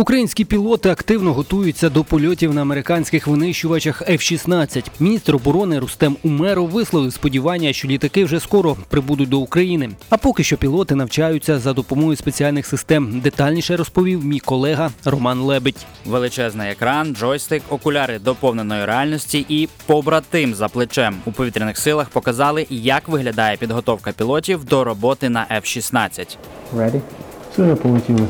Українські пілоти активно готуються до польотів на американських винищувачах F-16. Міністр оборони Рустем Умеров висловив сподівання, що літаки вже скоро прибудуть до України. А поки що пілоти навчаються за допомогою спеціальних систем. Детальніше розповів мій колега Роман Лебедь. Величезний екран, джойстик, окуляри доповненої реальності і побратим за плечем у повітряних силах показали, як виглядає підготовка пілотів до роботи на F-16. Ready? Все, полетіли.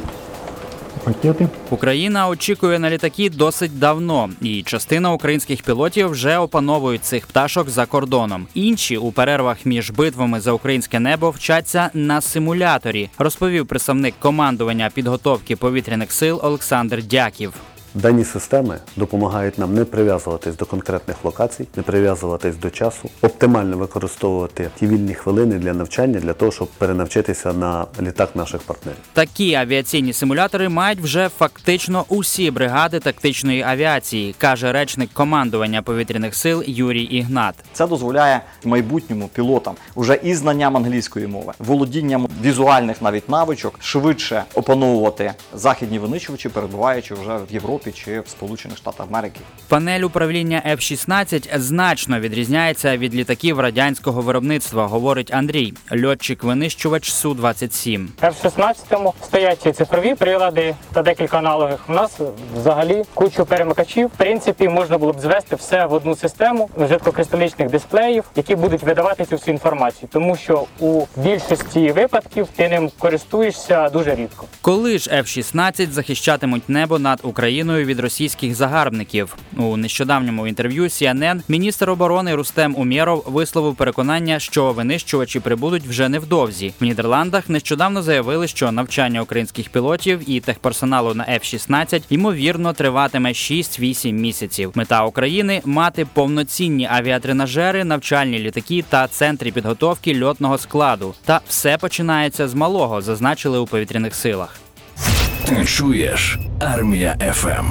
Пакети. Україна очікує на літаки досить давно, і частина українських пілотів вже опановують цих пташок за кордоном. Інші у перервах між битвами за українське небо вчаться на симуляторі, розповів представник командування підготовки повітряних сил Олександр Дяків. Дані системи допомагають нам не прив'язуватись до конкретних локацій, не прив'язуватись до часу, оптимально використовувати ті вільні хвилини для навчання для того, щоб перенавчитися на літак наших партнерів. Такі авіаційні симулятори мають вже фактично усі бригади тактичної авіації, каже речник командування повітряних сил Юрій Ігнат. Це дозволяє майбутньому пілотам уже із знанням англійської мови, володінням візуальних навіть навичок, швидше опановувати західні винищувачі, перебуваючи вже в Європі чи в Сполучених Штатах Америки. Панель управління F-16 значно відрізняється від літаків радянського виробництва, говорить Андрій, льотчик-винищувач Су-27. F-16 стоять цифрові прилади та декілька аналогів. У нас взагалі кучу перемикачів. В принципі, можна було б звести все в одну систему жидкокристалічних дисплеїв, які будуть видавати цю всю інформацію, тому що у більшості випадків ти ним користуєшся дуже рідко. Коли ж F-16 захищатимуть небо над Україною від російських загарбників? У нещодавньому інтерв'ю CNN міністр оборони Рустем Умєров висловив переконання, що винищувачі прибудуть вже невдовзі. В Нідерландах нещодавно заявили, що навчання українських пілотів і техперсоналу на F-16 ймовірно триватиме 6-8 місяців. Мета України мати повноцінні авіатренажери, навчальні літаки та центри підготовки льотного складу. Та все починається з малого, зазначили у повітряних силах. Ти чуєш армія ФМ.